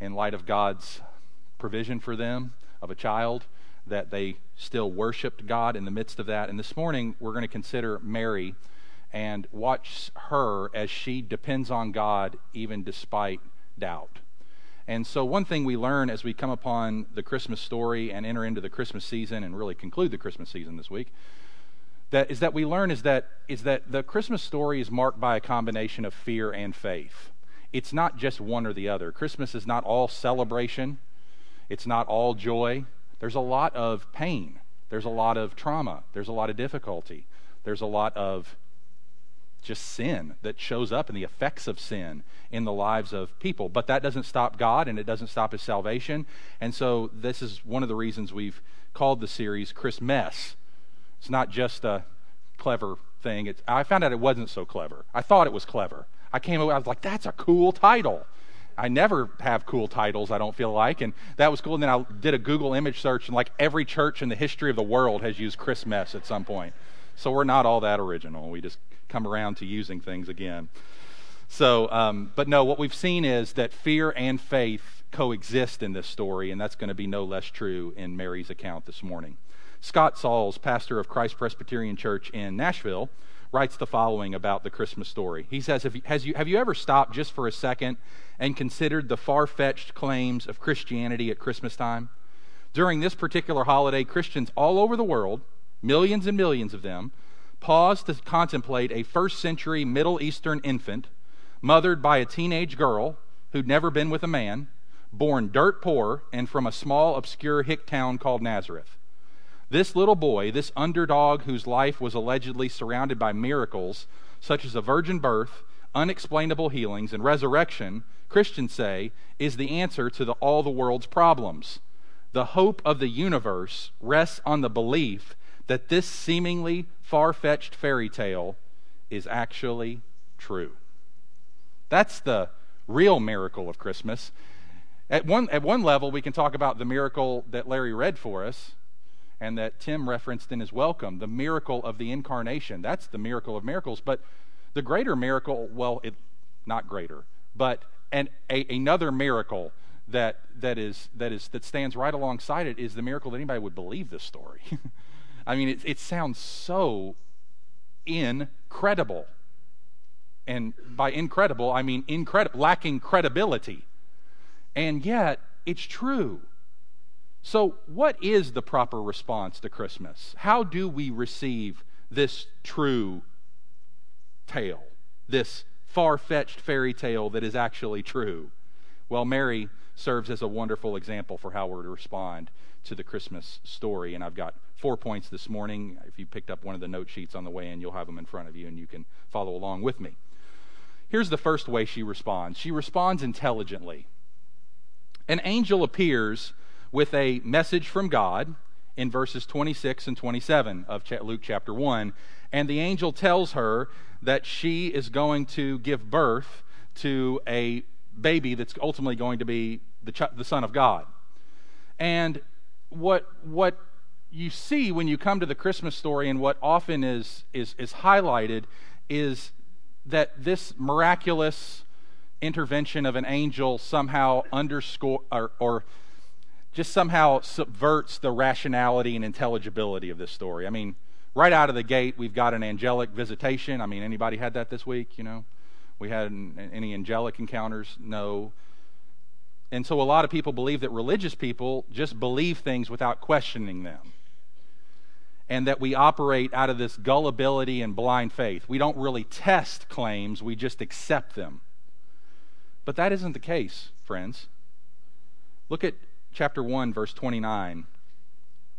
in light of God's provision for them of a child, that they still worshiped God in the midst of that. And this morning, we're going to consider Mary and watch her as she depends on God even despite doubt. And so, one thing we learn as we come upon the Christmas story and enter into the Christmas season and really conclude the Christmas season this week, that is that we learn is that is that the Christmas story is marked by a combination of fear and faith. It's not just one or the other. Christmas is not all celebration. It's not all joy. There's a lot of pain. There's a lot of trauma. There's a lot of difficulty. There's a lot of just sin that shows up and the effects of sin in the lives of people. But that doesn't stop God and it doesn't stop his salvation. And so this is one of the reasons we've called the series Christmas. It's not just a clever thing. It's, I found out it wasn't so clever. I thought it was clever. I came away, I was like, that's a cool title. I never have cool titles, I don't feel like. And that was cool. And then I did a Google image search, and like every church in the history of the world has used Christmas at some point. So we're not all that original. We just come around to using things again. So, um, but no, what we've seen is that fear and faith coexist in this story, and that's going to be no less true in Mary's account this morning. Scott Sauls, pastor of Christ Presbyterian Church in Nashville, writes the following about the Christmas story. He says, have you, have you ever stopped just for a second and considered the far fetched claims of Christianity at Christmas time? During this particular holiday, Christians all over the world, millions and millions of them, pause to contemplate a first century Middle Eastern infant, mothered by a teenage girl who'd never been with a man, born dirt poor and from a small, obscure hick town called Nazareth. This little boy, this underdog whose life was allegedly surrounded by miracles such as a virgin birth, unexplainable healings, and resurrection, Christians say, is the answer to the, all the world's problems. The hope of the universe rests on the belief that this seemingly far fetched fairy tale is actually true. That's the real miracle of Christmas. At one, at one level, we can talk about the miracle that Larry read for us and that Tim referenced in his welcome the miracle of the incarnation. That's the miracle of miracles. But the greater miracle, well, it, not greater, but an, a, another miracle that, that, is, that, is, that stands right alongside it is the miracle that anybody would believe this story. I mean, it, it sounds so incredible. And by incredible, I mean incredible, lacking credibility. And yet, it's true. So, what is the proper response to Christmas? How do we receive this true tale, this far fetched fairy tale that is actually true? Well, Mary serves as a wonderful example for how we're to respond to the Christmas story. And I've got four points this morning. If you picked up one of the note sheets on the way in, you'll have them in front of you and you can follow along with me. Here's the first way she responds she responds intelligently. An angel appears with a message from God in verses 26 and 27 of Luke chapter 1. And the angel tells her that she is going to give birth to a baby that's ultimately going to be the, ch- the Son of God. And what, what you see when you come to the Christmas story, and what often is, is, is highlighted, is that this miraculous intervention of an angel somehow underscore or, or just somehow subverts the rationality and intelligibility of this story. I mean, right out of the gate, we've got an angelic visitation. I mean, anybody had that this week? You know, we had any angelic encounters? No. And so a lot of people believe that religious people just believe things without questioning them. And that we operate out of this gullibility and blind faith. We don't really test claims, we just accept them. But that isn't the case, friends. Look at chapter 1, verse 29,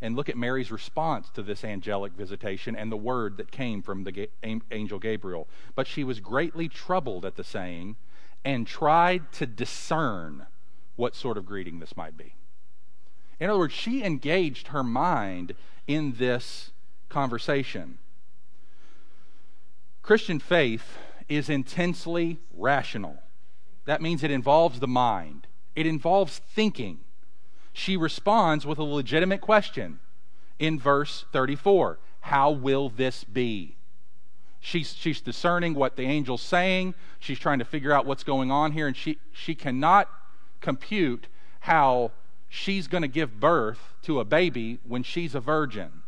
and look at Mary's response to this angelic visitation and the word that came from the angel Gabriel. But she was greatly troubled at the saying and tried to discern what sort of greeting this might be. In other words, she engaged her mind in this conversation. Christian faith is intensely rational. That means it involves the mind, it involves thinking. She responds with a legitimate question in verse 34 How will this be? She's, she's discerning what the angel's saying. She's trying to figure out what's going on here, and she, she cannot compute how she's going to give birth to a baby when she's a virgin.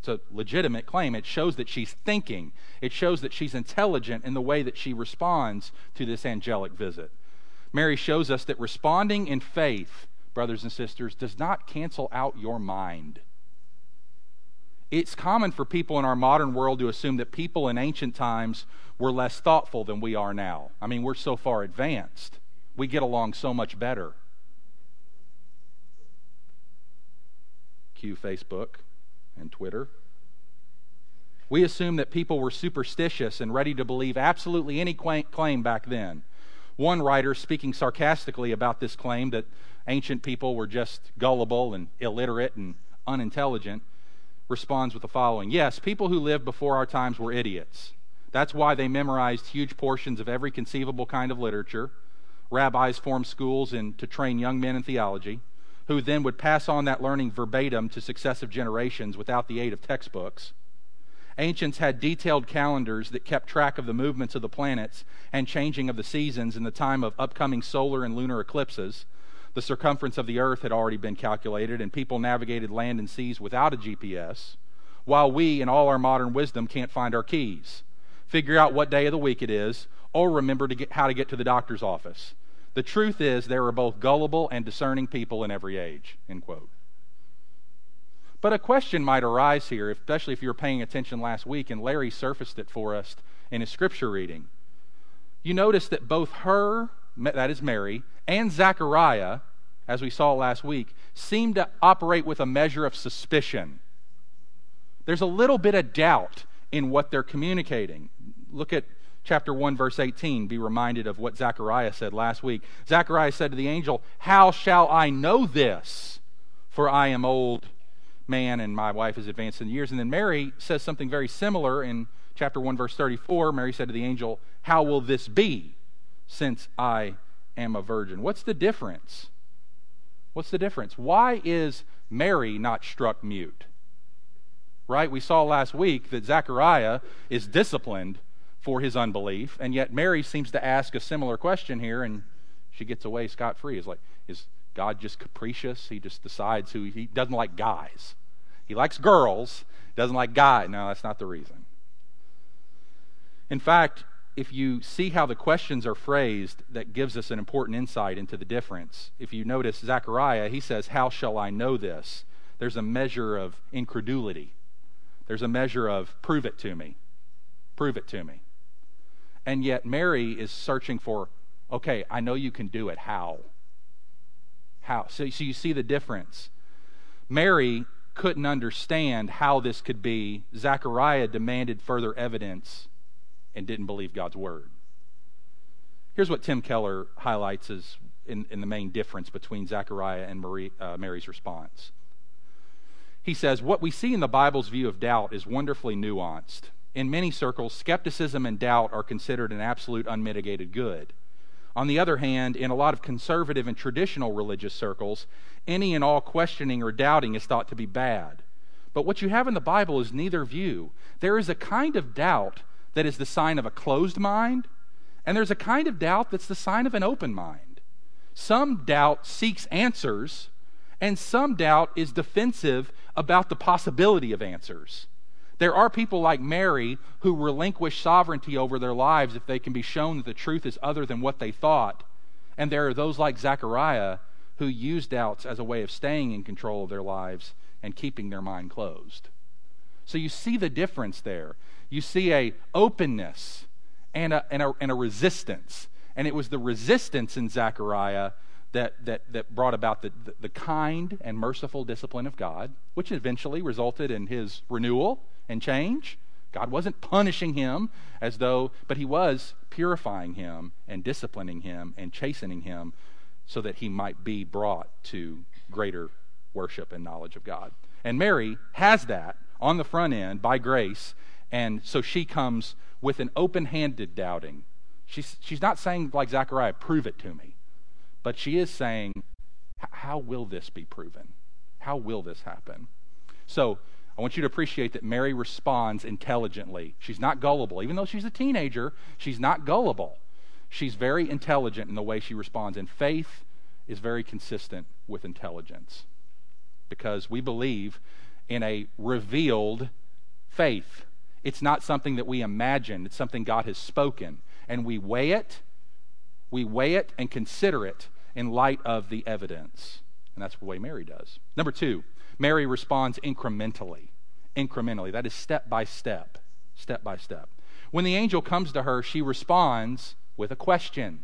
It's a legitimate claim. It shows that she's thinking, it shows that she's intelligent in the way that she responds to this angelic visit. Mary shows us that responding in faith, brothers and sisters, does not cancel out your mind. It's common for people in our modern world to assume that people in ancient times were less thoughtful than we are now. I mean, we're so far advanced. We get along so much better. Cue Facebook and Twitter. We assume that people were superstitious and ready to believe absolutely any claim back then. One writer, speaking sarcastically about this claim that ancient people were just gullible and illiterate and unintelligent, responds with the following Yes, people who lived before our times were idiots. That's why they memorized huge portions of every conceivable kind of literature. Rabbis formed schools and to train young men in theology, who then would pass on that learning verbatim to successive generations without the aid of textbooks. Ancients had detailed calendars that kept track of the movements of the planets and changing of the seasons in the time of upcoming solar and lunar eclipses. The circumference of the earth had already been calculated, and people navigated land and seas without a GPS, while we, in all our modern wisdom, can't find our keys, figure out what day of the week it is, or remember to get, how to get to the doctor's office. The truth is, there are both gullible and discerning people in every age. End quote. But a question might arise here, especially if you were paying attention last week, and Larry surfaced it for us in his scripture reading. You notice that both her, that is Mary, and Zechariah, as we saw last week, seem to operate with a measure of suspicion. There's a little bit of doubt in what they're communicating. Look at chapter 1, verse 18. Be reminded of what Zechariah said last week. Zechariah said to the angel, How shall I know this? For I am old man and my wife is advanced in years. And then Mary says something very similar in chapter 1, verse 34. Mary said to the angel, How will this be since I am a virgin. What's the difference? What's the difference? Why is Mary not struck mute? Right? We saw last week that Zechariah is disciplined for his unbelief, and yet Mary seems to ask a similar question here, and she gets away scot free. Is like, is God just capricious? He just decides who he doesn't like guys. He likes girls, doesn't like guys. No, that's not the reason. In fact, if you see how the questions are phrased, that gives us an important insight into the difference. If you notice Zechariah, he says, How shall I know this? There's a measure of incredulity. There's a measure of, Prove it to me. Prove it to me. And yet Mary is searching for, Okay, I know you can do it. How? How? So, so you see the difference. Mary couldn't understand how this could be. Zechariah demanded further evidence and didn't believe God's word. Here's what Tim Keller highlights as in, in the main difference between Zechariah and Marie, uh, Mary's response. He says, What we see in the Bible's view of doubt is wonderfully nuanced. In many circles, skepticism and doubt are considered an absolute unmitigated good. On the other hand, in a lot of conservative and traditional religious circles, any and all questioning or doubting is thought to be bad. But what you have in the Bible is neither view. There is a kind of doubt that is the sign of a closed mind, and there's a kind of doubt that's the sign of an open mind. Some doubt seeks answers, and some doubt is defensive about the possibility of answers. There are people like Mary who relinquish sovereignty over their lives if they can be shown that the truth is other than what they thought. And there are those like Zechariah who use doubts as a way of staying in control of their lives and keeping their mind closed. So you see the difference there you see a openness and a, and a, and a resistance. And it was the resistance in Zechariah that, that, that brought about the, the, the kind and merciful discipline of God, which eventually resulted in his renewal and change. God wasn't punishing him as though, but he was purifying him and disciplining him and chastening him so that he might be brought to greater worship and knowledge of God. And Mary has that on the front end by grace, and so she comes with an open handed doubting. She's, she's not saying, like Zechariah, prove it to me. But she is saying, how will this be proven? How will this happen? So I want you to appreciate that Mary responds intelligently. She's not gullible. Even though she's a teenager, she's not gullible. She's very intelligent in the way she responds. And faith is very consistent with intelligence because we believe in a revealed faith. It's not something that we imagine, it's something God has spoken. And we weigh it, we weigh it and consider it in light of the evidence. And that's the way Mary does. Number two, Mary responds incrementally. Incrementally. That is step by step. Step by step. When the angel comes to her, she responds with a question.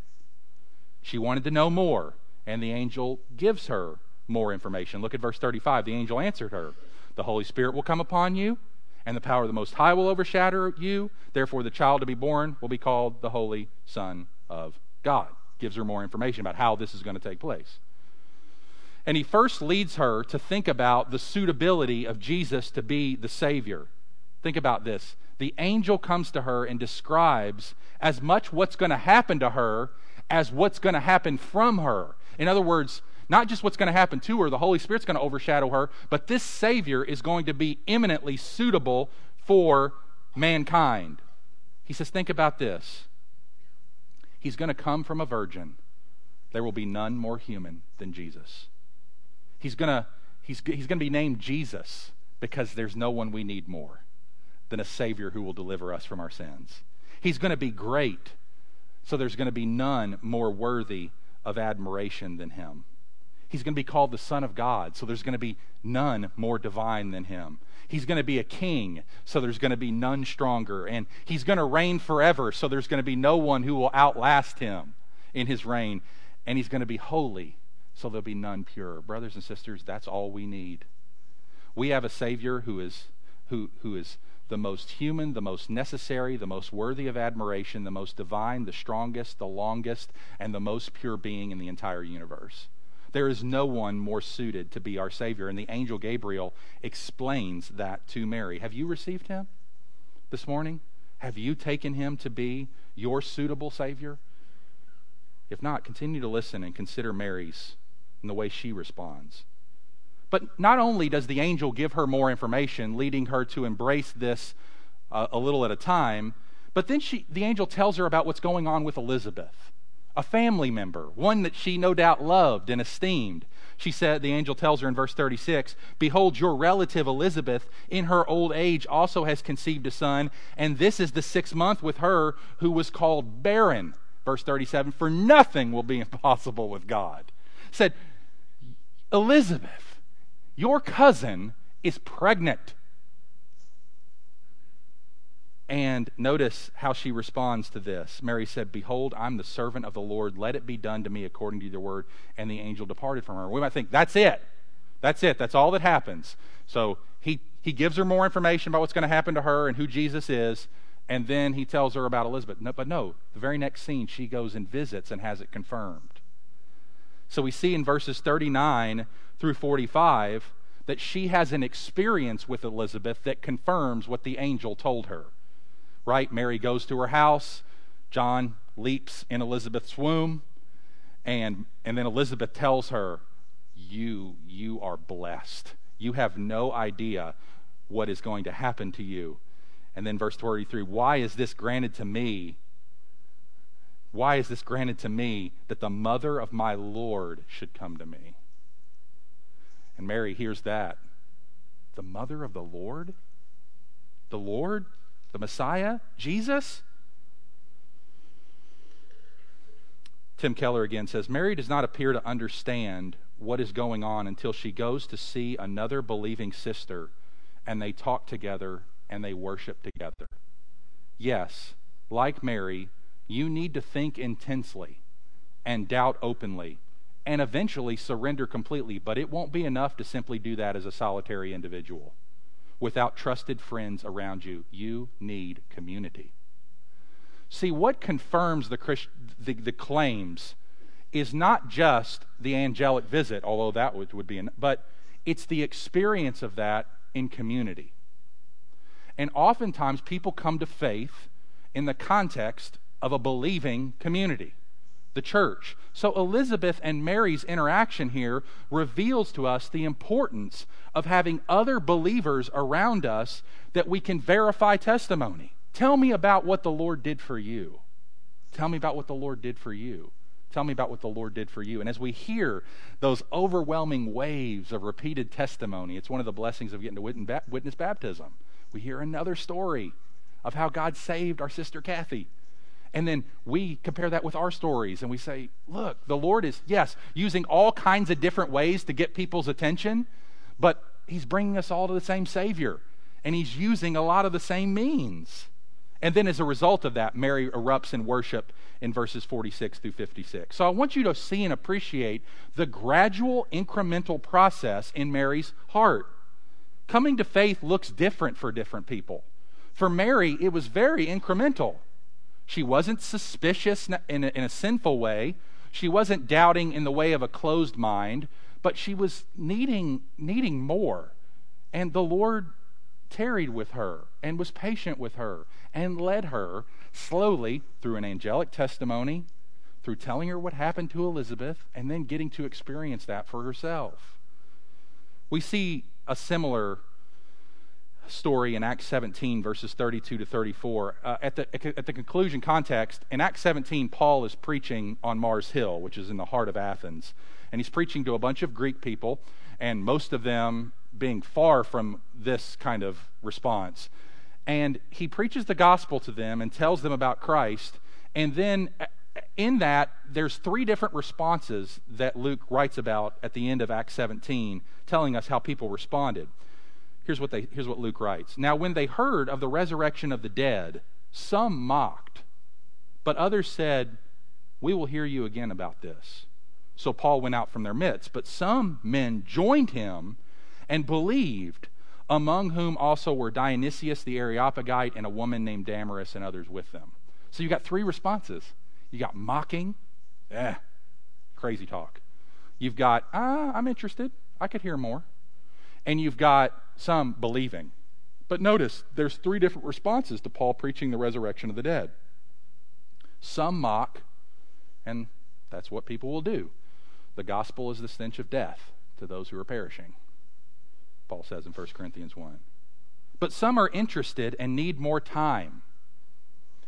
She wanted to know more, and the angel gives her more information. Look at verse 35. The angel answered her The Holy Spirit will come upon you, and the power of the Most High will overshadow you. Therefore, the child to be born will be called the Holy Son of God. Gives her more information about how this is going to take place. And he first leads her to think about the suitability of Jesus to be the Savior. Think about this. The angel comes to her and describes as much what's going to happen to her as what's going to happen from her. In other words, not just what's going to happen to her, the Holy Spirit's going to overshadow her, but this Savior is going to be eminently suitable for mankind. He says, Think about this. He's going to come from a virgin. There will be none more human than Jesus. He's going to he's, he's going to be named Jesus because there's no one we need more than a Savior who will deliver us from our sins. He's going to be great, so there's going to be none more worthy of admiration than him. He's going to be called the Son of God, so there's going to be none more divine than him. He's going to be a king, so there's going to be none stronger. And he's going to reign forever, so there's going to be no one who will outlast him in his reign. And he's going to be holy, so there'll be none pure. Brothers and sisters, that's all we need. We have a Savior who is, who, who is the most human, the most necessary, the most worthy of admiration, the most divine, the strongest, the longest, and the most pure being in the entire universe. There is no one more suited to be our Savior. And the angel Gabriel explains that to Mary. Have you received him this morning? Have you taken him to be your suitable Savior? If not, continue to listen and consider Mary's and the way she responds. But not only does the angel give her more information, leading her to embrace this uh, a little at a time, but then she, the angel tells her about what's going on with Elizabeth, a family member, one that she no doubt loved and esteemed. She said, the angel tells her in verse 36 Behold, your relative Elizabeth, in her old age, also has conceived a son, and this is the sixth month with her who was called barren. Verse 37 For nothing will be impossible with God. Said, Elizabeth, your cousin is pregnant. And notice how she responds to this. Mary said, Behold, I'm the servant of the Lord. Let it be done to me according to your word. And the angel departed from her. We might think, that's it. That's it. That's all that happens. So he, he gives her more information about what's going to happen to her and who Jesus is. And then he tells her about Elizabeth. No, but no, the very next scene, she goes and visits and has it confirmed. So we see in verses 39 through 45 that she has an experience with Elizabeth that confirms what the angel told her. Right? Mary goes to her house. John leaps in Elizabeth's womb. And, and then Elizabeth tells her, you, you are blessed. You have no idea what is going to happen to you. And then verse 33 Why is this granted to me? Why is this granted to me that the mother of my Lord should come to me? And Mary hears that. The mother of the Lord? The Lord? The Messiah? Jesus? Tim Keller again says Mary does not appear to understand what is going on until she goes to see another believing sister and they talk together and they worship together. Yes, like Mary, you need to think intensely and doubt openly and eventually surrender completely. But it won't be enough to simply do that as a solitary individual. Without trusted friends around you, you need community. See, what confirms the, Christ, the, the claims is not just the angelic visit, although that would, would be, an, but it's the experience of that in community. And oftentimes people come to faith in the context of a believing community, the church. So Elizabeth and Mary's interaction here reveals to us the importance of having other believers around us that we can verify testimony. Tell me about what the Lord did for you. Tell me about what the Lord did for you. Tell me about what the Lord did for you. And as we hear those overwhelming waves of repeated testimony, it's one of the blessings of getting to witness baptism. We hear another story of how God saved our sister Kathy. And then we compare that with our stories and we say, look, the Lord is, yes, using all kinds of different ways to get people's attention, but He's bringing us all to the same Savior. And He's using a lot of the same means. And then as a result of that, Mary erupts in worship in verses 46 through 56. So I want you to see and appreciate the gradual incremental process in Mary's heart. Coming to faith looks different for different people. For Mary, it was very incremental. She wasn't suspicious in a, in a sinful way. She wasn't doubting in the way of a closed mind, but she was needing needing more. And the Lord tarried with her and was patient with her and led her slowly through an angelic testimony, through telling her what happened to Elizabeth, and then getting to experience that for herself. We see a similar story in Acts 17, verses 32 to 34. Uh, at, the, at the conclusion context, in Acts 17, Paul is preaching on Mars Hill, which is in the heart of Athens. And he's preaching to a bunch of Greek people, and most of them being far from this kind of response. And he preaches the gospel to them and tells them about Christ. And then uh, in that, there's three different responses that Luke writes about at the end of Acts 17, telling us how people responded. Here's what, they, here's what Luke writes Now, when they heard of the resurrection of the dead, some mocked, but others said, We will hear you again about this. So Paul went out from their midst. But some men joined him and believed, among whom also were Dionysius the Areopagite and a woman named Damaris and others with them. So you got three responses. You got mocking, eh, crazy talk. You've got, ah, I'm interested. I could hear more. And you've got some believing. But notice there's three different responses to Paul preaching the resurrection of the dead. Some mock, and that's what people will do. The gospel is the stench of death to those who are perishing. Paul says in 1 Corinthians 1. But some are interested and need more time.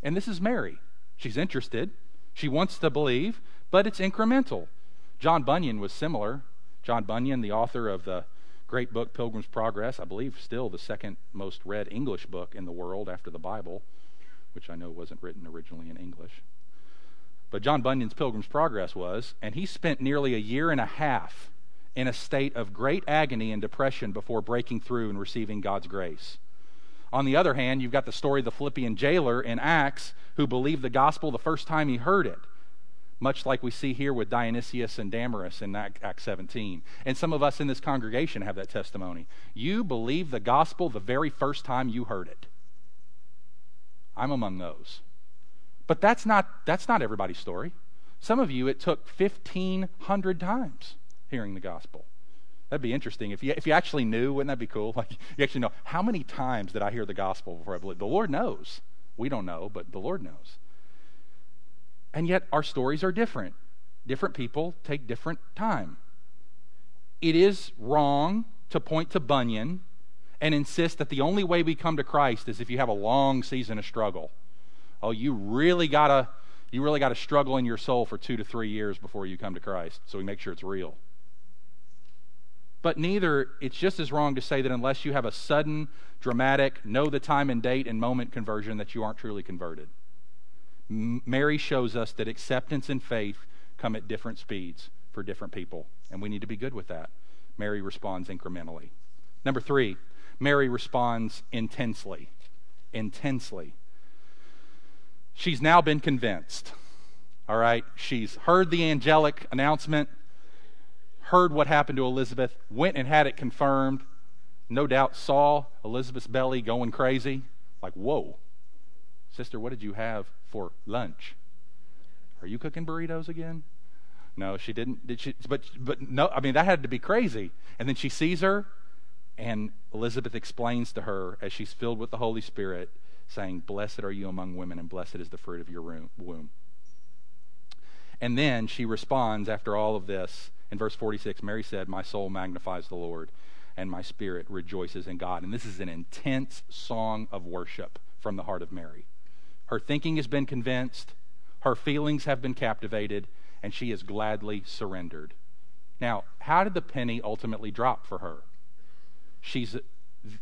And this is Mary. She's interested. She wants to believe, but it's incremental. John Bunyan was similar. John Bunyan, the author of the great book Pilgrim's Progress, I believe still the second most read English book in the world after the Bible, which I know wasn't written originally in English. But John Bunyan's Pilgrim's Progress was, and he spent nearly a year and a half in a state of great agony and depression before breaking through and receiving God's grace. On the other hand, you've got the story of the Philippian jailer in Acts who believed the gospel the first time he heard it, much like we see here with Dionysius and Damaris in Acts 17. And some of us in this congregation have that testimony. You believed the gospel the very first time you heard it. I'm among those. But that's not, that's not everybody's story. Some of you, it took 1,500 times hearing the gospel. That'd be interesting. If you, if you actually knew, wouldn't that be cool? Like, you actually know how many times did I hear the gospel before I believed? The Lord knows. We don't know, but the Lord knows. And yet, our stories are different. Different people take different time. It is wrong to point to Bunyan and insist that the only way we come to Christ is if you have a long season of struggle. Oh, you really gotta you really got to struggle in your soul for two to three years before you come to Christ. So we make sure it's real. But neither, it's just as wrong to say that unless you have a sudden, dramatic, know the time and date and moment conversion, that you aren't truly converted. Mary shows us that acceptance and faith come at different speeds for different people, and we need to be good with that. Mary responds incrementally. Number three, Mary responds intensely. Intensely. She's now been convinced. All right? She's heard the angelic announcement heard what happened to Elizabeth, went and had it confirmed, no doubt saw Elizabeth's belly going crazy. Like, whoa, sister, what did you have for lunch? Are you cooking burritos again? No, she didn't. Did she? But but no. I mean, that had to be crazy. And then she sees her, and Elizabeth explains to her as she's filled with the Holy Spirit, saying, "Blessed are you among women, and blessed is the fruit of your womb." And then she responds after all of this in verse 46, Mary said, My soul magnifies the Lord, and my spirit rejoices in God. And this is an intense song of worship from the heart of Mary. Her thinking has been convinced, her feelings have been captivated, and she has gladly surrendered. Now, how did the penny ultimately drop for her? She's,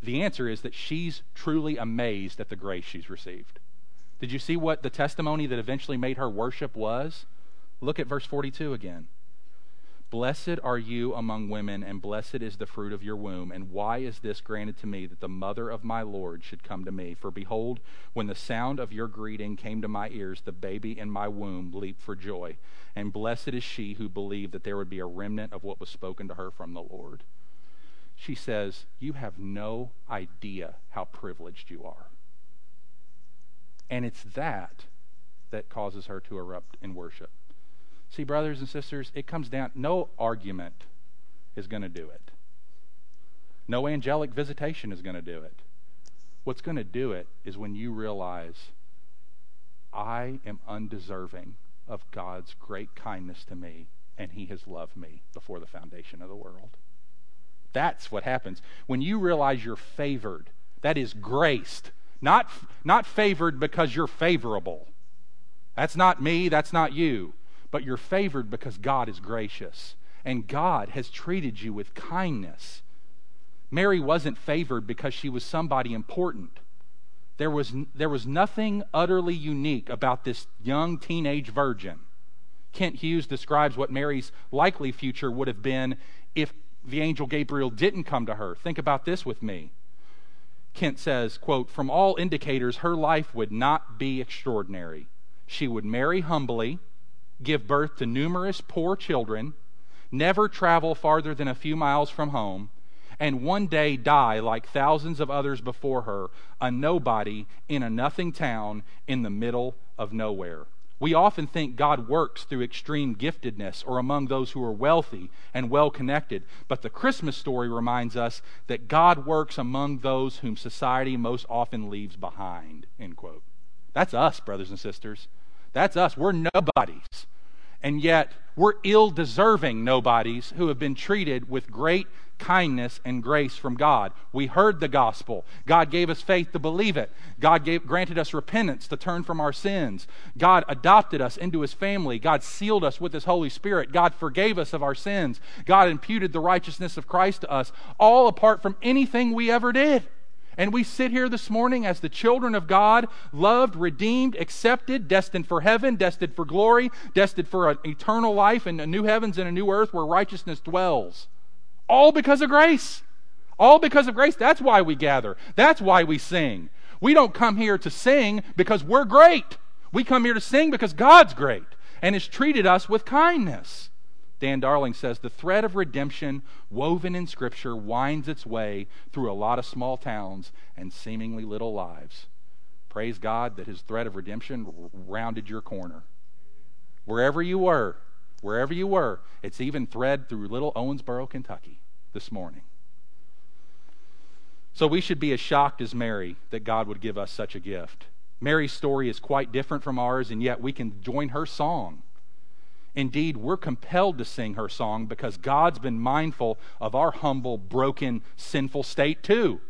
the answer is that she's truly amazed at the grace she's received. Did you see what the testimony that eventually made her worship was? Look at verse 42 again. Blessed are you among women, and blessed is the fruit of your womb. And why is this granted to me that the mother of my Lord should come to me? For behold, when the sound of your greeting came to my ears, the baby in my womb leaped for joy. And blessed is she who believed that there would be a remnant of what was spoken to her from the Lord. She says, You have no idea how privileged you are. And it's that that causes her to erupt in worship. See, brothers and sisters, it comes down, no argument is going to do it. No angelic visitation is going to do it. What's going to do it is when you realize, I am undeserving of God's great kindness to me, and He has loved me before the foundation of the world. That's what happens. When you realize you're favored, that is graced, not, not favored because you're favorable. That's not me, that's not you but you're favored because God is gracious and God has treated you with kindness. Mary wasn't favored because she was somebody important. There was, there was nothing utterly unique about this young teenage virgin. Kent Hughes describes what Mary's likely future would have been if the angel Gabriel didn't come to her. Think about this with me. Kent says, quote, From all indicators, her life would not be extraordinary. She would marry humbly give birth to numerous poor children, never travel farther than a few miles from home, and one day die like thousands of others before her, a nobody in a nothing town in the middle of nowhere. We often think God works through extreme giftedness or among those who are wealthy and well connected, but the Christmas story reminds us that God works among those whom society most often leaves behind. End quote. That's us, brothers and sisters. That's us. We're nobodies and yet we're ill deserving nobodies who have been treated with great kindness and grace from God. We heard the gospel. God gave us faith to believe it. God gave, granted us repentance to turn from our sins. God adopted us into his family. God sealed us with his Holy Spirit. God forgave us of our sins. God imputed the righteousness of Christ to us, all apart from anything we ever did. And we sit here this morning as the children of God, loved, redeemed, accepted, destined for heaven, destined for glory, destined for an eternal life and a new heavens and a new earth where righteousness dwells. All because of grace. All because of grace. That's why we gather. That's why we sing. We don't come here to sing because we're great. We come here to sing because God's great and has treated us with kindness. Dan Darling says the thread of redemption woven in Scripture winds its way through a lot of small towns and seemingly little lives. Praise God that his thread of redemption rounded your corner. Wherever you were, wherever you were, it's even thread through little Owensboro, Kentucky this morning. So we should be as shocked as Mary that God would give us such a gift. Mary's story is quite different from ours, and yet we can join her song Indeed, we're compelled to sing her song because God's been mindful of our humble, broken, sinful state too.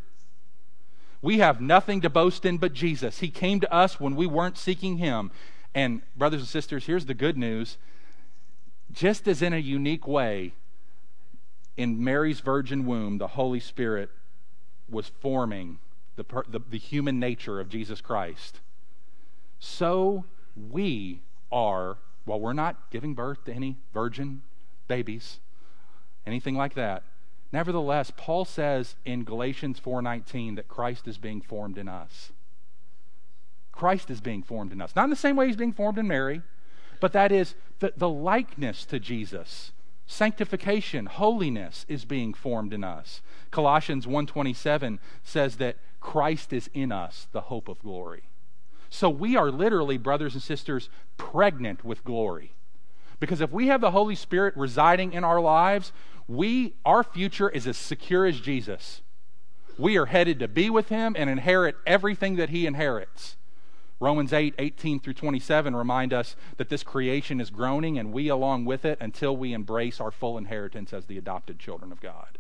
We have nothing to boast in but Jesus. He came to us when we weren't seeking Him. And, brothers and sisters, here's the good news. Just as in a unique way, in Mary's virgin womb, the Holy Spirit was forming the, the, the human nature of Jesus Christ, so we are while we're not giving birth to any virgin babies, anything like that, nevertheless, Paul says in Galatians 4:19 that Christ is being formed in us. Christ is being formed in us. Not in the same way he's being formed in Mary, but that is the, the likeness to Jesus. Sanctification, holiness is being formed in us. Colossians 1:27 says that Christ is in us, the hope of glory. So we are literally, brothers and sisters, pregnant with glory. Because if we have the Holy Spirit residing in our lives, we our future is as secure as Jesus. We are headed to be with him and inherit everything that he inherits. Romans 8, 18 through 27 remind us that this creation is groaning and we along with it until we embrace our full inheritance as the adopted children of God.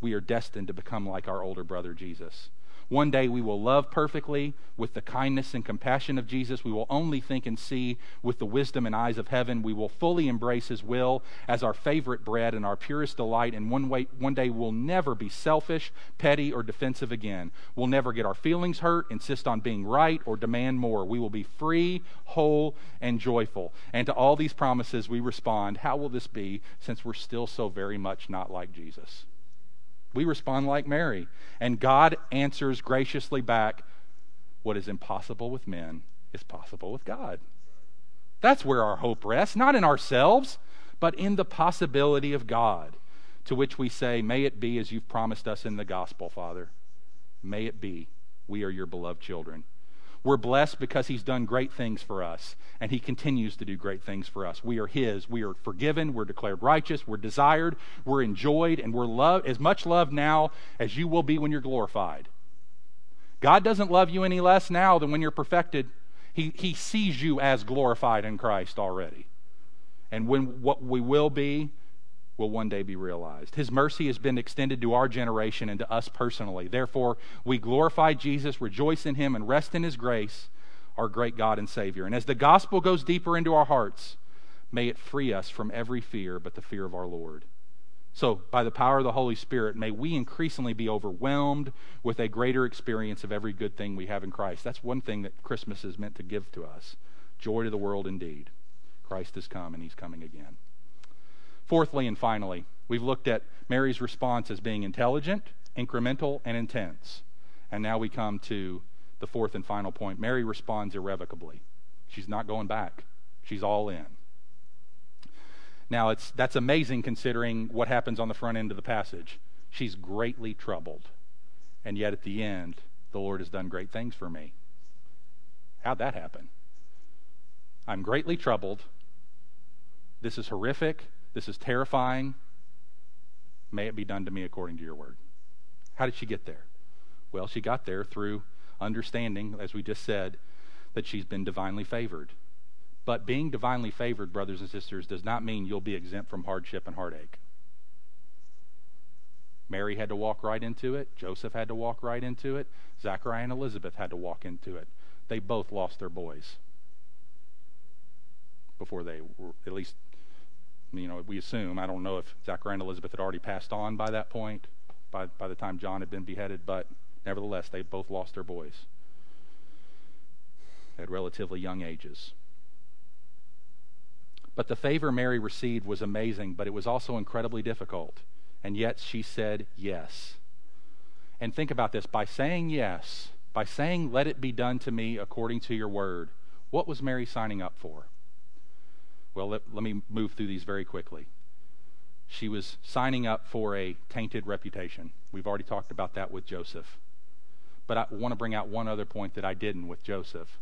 We are destined to become like our older brother Jesus. One day we will love perfectly with the kindness and compassion of Jesus. We will only think and see with the wisdom and eyes of heaven. We will fully embrace His will as our favorite bread and our purest delight. And one, way, one day we'll never be selfish, petty, or defensive again. We'll never get our feelings hurt, insist on being right, or demand more. We will be free, whole, and joyful. And to all these promises we respond, How will this be since we're still so very much not like Jesus? We respond like Mary. And God answers graciously back what is impossible with men is possible with God. That's where our hope rests, not in ourselves, but in the possibility of God, to which we say, May it be as you've promised us in the gospel, Father. May it be. We are your beloved children. We're blessed because He's done great things for us, and He continues to do great things for us. We are His. We are forgiven. We're declared righteous. We're desired. We're enjoyed, and we're loved as much loved now as you will be when you're glorified. God doesn't love you any less now than when you're perfected. He, he sees you as glorified in Christ already. And when what we will be will one day be realized. His mercy has been extended to our generation and to us personally. Therefore, we glorify Jesus, rejoice in him, and rest in his grace, our great God and Savior. And as the gospel goes deeper into our hearts, may it free us from every fear but the fear of our Lord. So, by the power of the Holy Spirit, may we increasingly be overwhelmed with a greater experience of every good thing we have in Christ. That's one thing that Christmas is meant to give to us joy to the world indeed. Christ has come and he's coming again. Fourthly and finally, we've looked at Mary's response as being intelligent, incremental, and intense. And now we come to the fourth and final point. Mary responds irrevocably. She's not going back, she's all in. Now, it's, that's amazing considering what happens on the front end of the passage. She's greatly troubled. And yet at the end, the Lord has done great things for me. How'd that happen? I'm greatly troubled. This is horrific. This is terrifying. May it be done to me according to your word. How did she get there? Well, she got there through understanding, as we just said, that she's been divinely favored. But being divinely favored, brothers and sisters, does not mean you'll be exempt from hardship and heartache. Mary had to walk right into it. Joseph had to walk right into it. Zachariah and Elizabeth had to walk into it. They both lost their boys before they were, at least you know, we assume, I don't know if Zachariah and Elizabeth had already passed on by that point, by, by the time John had been beheaded, but nevertheless, they both lost their boys at relatively young ages. But the favor Mary received was amazing, but it was also incredibly difficult. And yet she said yes. And think about this by saying yes, by saying, Let it be done to me according to your word, what was Mary signing up for? Well, let, let me move through these very quickly. She was signing up for a tainted reputation. We've already talked about that with Joseph. But I want to bring out one other point that I didn't with Joseph.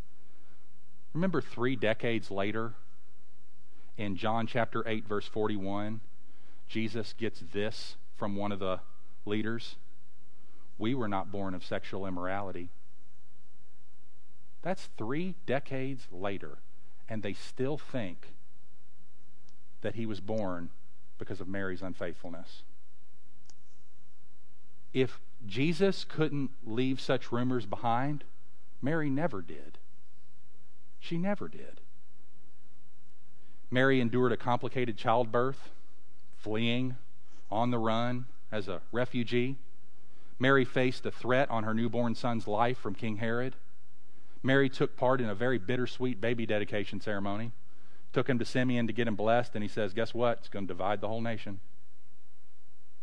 Remember, three decades later, in John chapter 8, verse 41, Jesus gets this from one of the leaders We were not born of sexual immorality. That's three decades later, and they still think that he was born because of Mary's unfaithfulness. If Jesus couldn't leave such rumors behind, Mary never did. She never did. Mary endured a complicated childbirth, fleeing, on the run as a refugee. Mary faced a threat on her newborn son's life from King Herod. Mary took part in a very bittersweet baby dedication ceremony took him to Simeon to get him blessed, and he says, Guess what? It's going to divide the whole nation.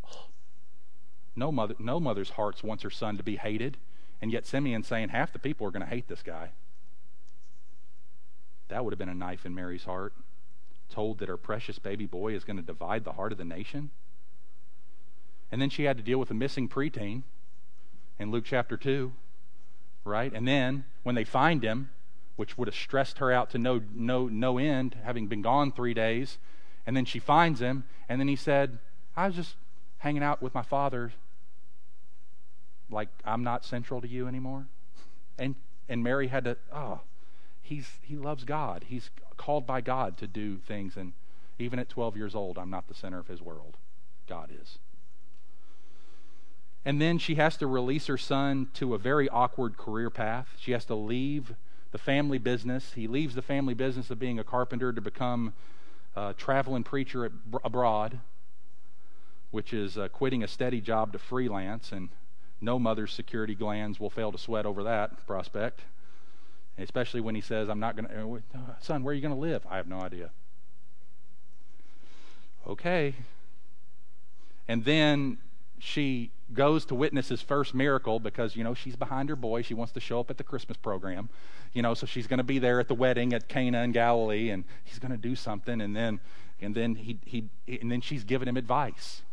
No, mother, no mother's heart wants her son to be hated, and yet Simeon's saying half the people are going to hate this guy. That would have been a knife in Mary's heart, told that her precious baby boy is going to divide the heart of the nation. And then she had to deal with a missing preteen in Luke chapter 2, right? And then when they find him, which would have stressed her out to no, no, no end, having been gone three days. And then she finds him, and then he said, I was just hanging out with my father. Like, I'm not central to you anymore. And, and Mary had to, oh, he's, he loves God. He's called by God to do things. And even at 12 years old, I'm not the center of his world. God is. And then she has to release her son to a very awkward career path. She has to leave the family business. He leaves the family business of being a carpenter to become a traveling preacher abroad, which is uh, quitting a steady job to freelance. And no mother's security glands will fail to sweat over that prospect, especially when he says, I'm not going to, uh, son, where are you going to live? I have no idea. Okay. And then she goes to witness his first miracle because you know she's behind her boy. She wants to show up at the christmas program you know so she's going to be there at the wedding at cana in galilee and he's going to do something and then and then he, he and then she's giving him advice.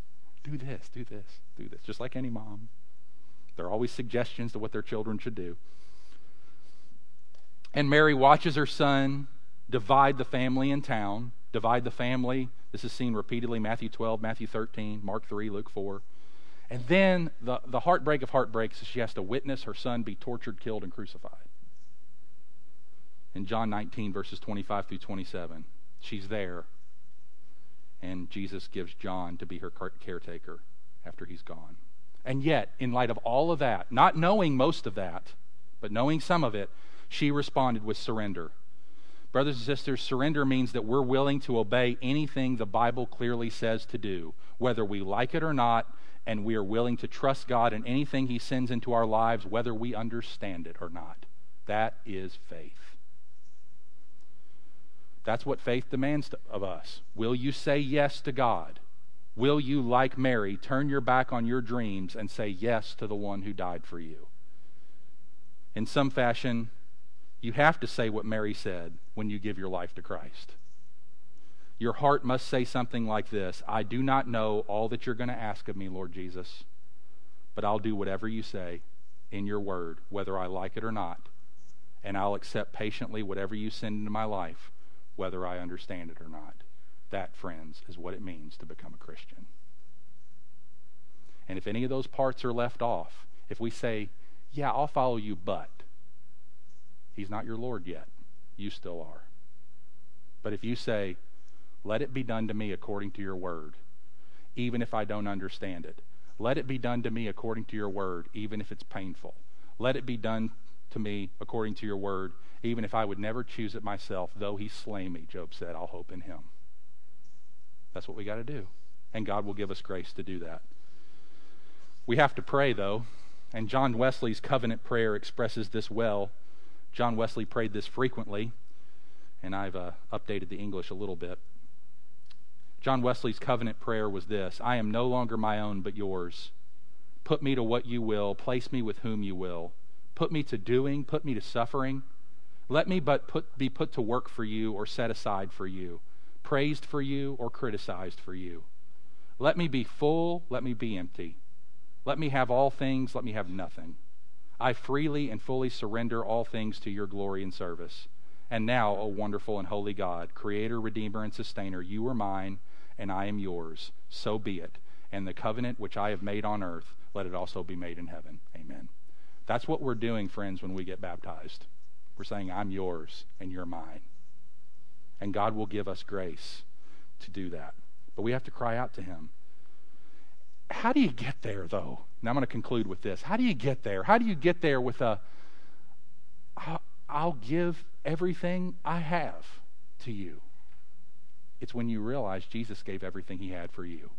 Do this do this do this. Just like any mom. There are always suggestions to what their children should do. And mary watches her son divide the family in town divide the family. This is seen repeatedly Matthew 12, Matthew 13, Mark 3, Luke 4. And then the, the heartbreak of heartbreaks is she has to witness her son be tortured, killed, and crucified. In John 19, verses 25 through 27, she's there, and Jesus gives John to be her caretaker after he's gone. And yet, in light of all of that, not knowing most of that, but knowing some of it, she responded with surrender. Brothers and sisters, surrender means that we're willing to obey anything the Bible clearly says to do, whether we like it or not, and we are willing to trust God in anything He sends into our lives, whether we understand it or not. That is faith. That's what faith demands of us. Will you say yes to God? Will you, like Mary, turn your back on your dreams and say yes to the one who died for you? In some fashion, you have to say what Mary said when you give your life to Christ. Your heart must say something like this I do not know all that you're going to ask of me, Lord Jesus, but I'll do whatever you say in your word, whether I like it or not. And I'll accept patiently whatever you send into my life, whether I understand it or not. That, friends, is what it means to become a Christian. And if any of those parts are left off, if we say, Yeah, I'll follow you, but He's not your Lord yet. You still are. But if you say, Let it be done to me according to your word, even if I don't understand it, let it be done to me according to your word, even if it's painful. Let it be done to me according to your word, even if I would never choose it myself, though he slay me, Job said, I'll hope in him. That's what we got to do. And God will give us grace to do that. We have to pray, though, and John Wesley's covenant prayer expresses this well. John Wesley prayed this frequently, and I've uh, updated the English a little bit. John Wesley's covenant prayer was this I am no longer my own, but yours. Put me to what you will, place me with whom you will. Put me to doing, put me to suffering. Let me but put, be put to work for you or set aside for you, praised for you or criticized for you. Let me be full, let me be empty. Let me have all things, let me have nothing. I freely and fully surrender all things to your glory and service. And now, O wonderful and holy God, Creator, Redeemer, and Sustainer, you are mine, and I am yours. So be it. And the covenant which I have made on earth, let it also be made in heaven. Amen. That's what we're doing, friends, when we get baptized. We're saying, I'm yours, and you're mine. And God will give us grace to do that. But we have to cry out to Him. How do you get there, though? Now I'm going to conclude with this. How do you get there? How do you get there with a, I'll give everything I have to you? It's when you realize Jesus gave everything he had for you.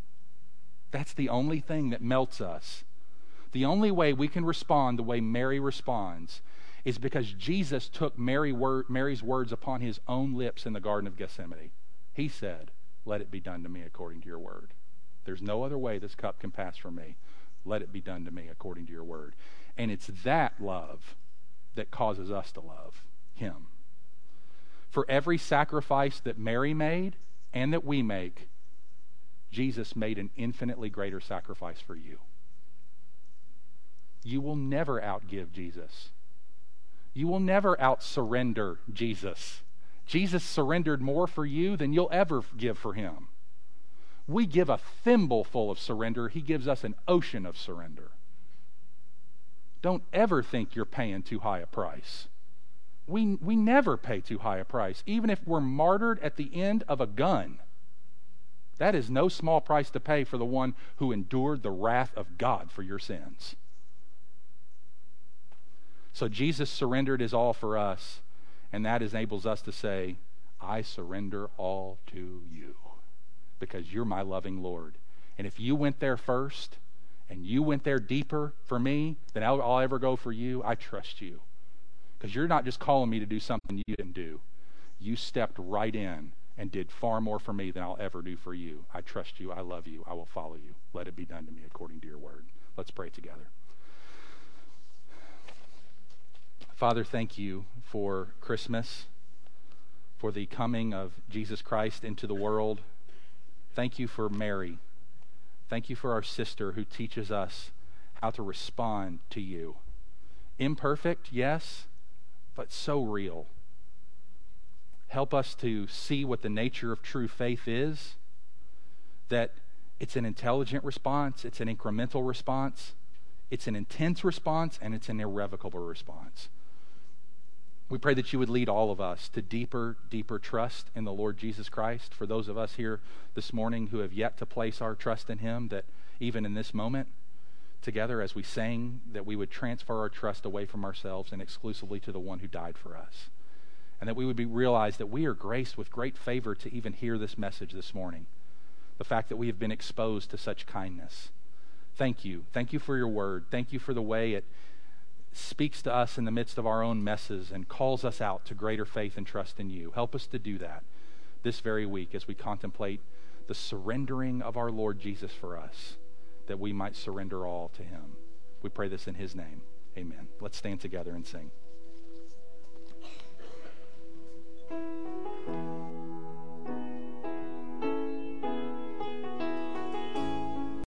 That's the only thing that melts us. The only way we can respond the way Mary responds is because Jesus took Mary word, Mary's words upon his own lips in the Garden of Gethsemane. He said, Let it be done to me according to your word. There's no other way this cup can pass from me. Let it be done to me according to your word. And it's that love that causes us to love him. For every sacrifice that Mary made and that we make, Jesus made an infinitely greater sacrifice for you. You will never outgive Jesus. You will never out surrender Jesus. Jesus surrendered more for you than you'll ever give for him. We give a thimbleful of surrender, He gives us an ocean of surrender. Don't ever think you're paying too high a price. We, we never pay too high a price, even if we're martyred at the end of a gun. That is no small price to pay for the one who endured the wrath of God for your sins. So Jesus surrendered his all for us, and that enables us to say, I surrender all to you because you're my loving Lord. And if you went there first and you went there deeper for me than I'll, I'll ever go for you, I trust you. Because you're not just calling me to do something you didn't do. You stepped right in and did far more for me than I'll ever do for you. I trust you. I love you. I will follow you. Let it be done to me according to your word. Let's pray together. Father, thank you for Christmas, for the coming of Jesus Christ into the world. Thank you for Mary. Thank you for our sister who teaches us how to respond to you. Imperfect, yes, but so real. Help us to see what the nature of true faith is, that it's an intelligent response, it's an incremental response, it's an intense response, and it's an irrevocable response. We pray that you would lead all of us to deeper, deeper trust in the Lord Jesus Christ. For those of us here this morning who have yet to place our trust in Him, that even in this moment, together as we sang, that we would transfer our trust away from ourselves and exclusively to the one who died for us. And that we would be realize that we are graced with great favor to even hear this message this morning. The fact that we have been exposed to such kindness. Thank you. Thank you for your word. Thank you for the way it speaks to us in the midst of our own messes and calls us out to greater faith and trust in you. Help us to do that this very week as we contemplate the surrendering of our Lord Jesus for us, that we might surrender all to him. We pray this in his name. Amen. Let's stand together and sing.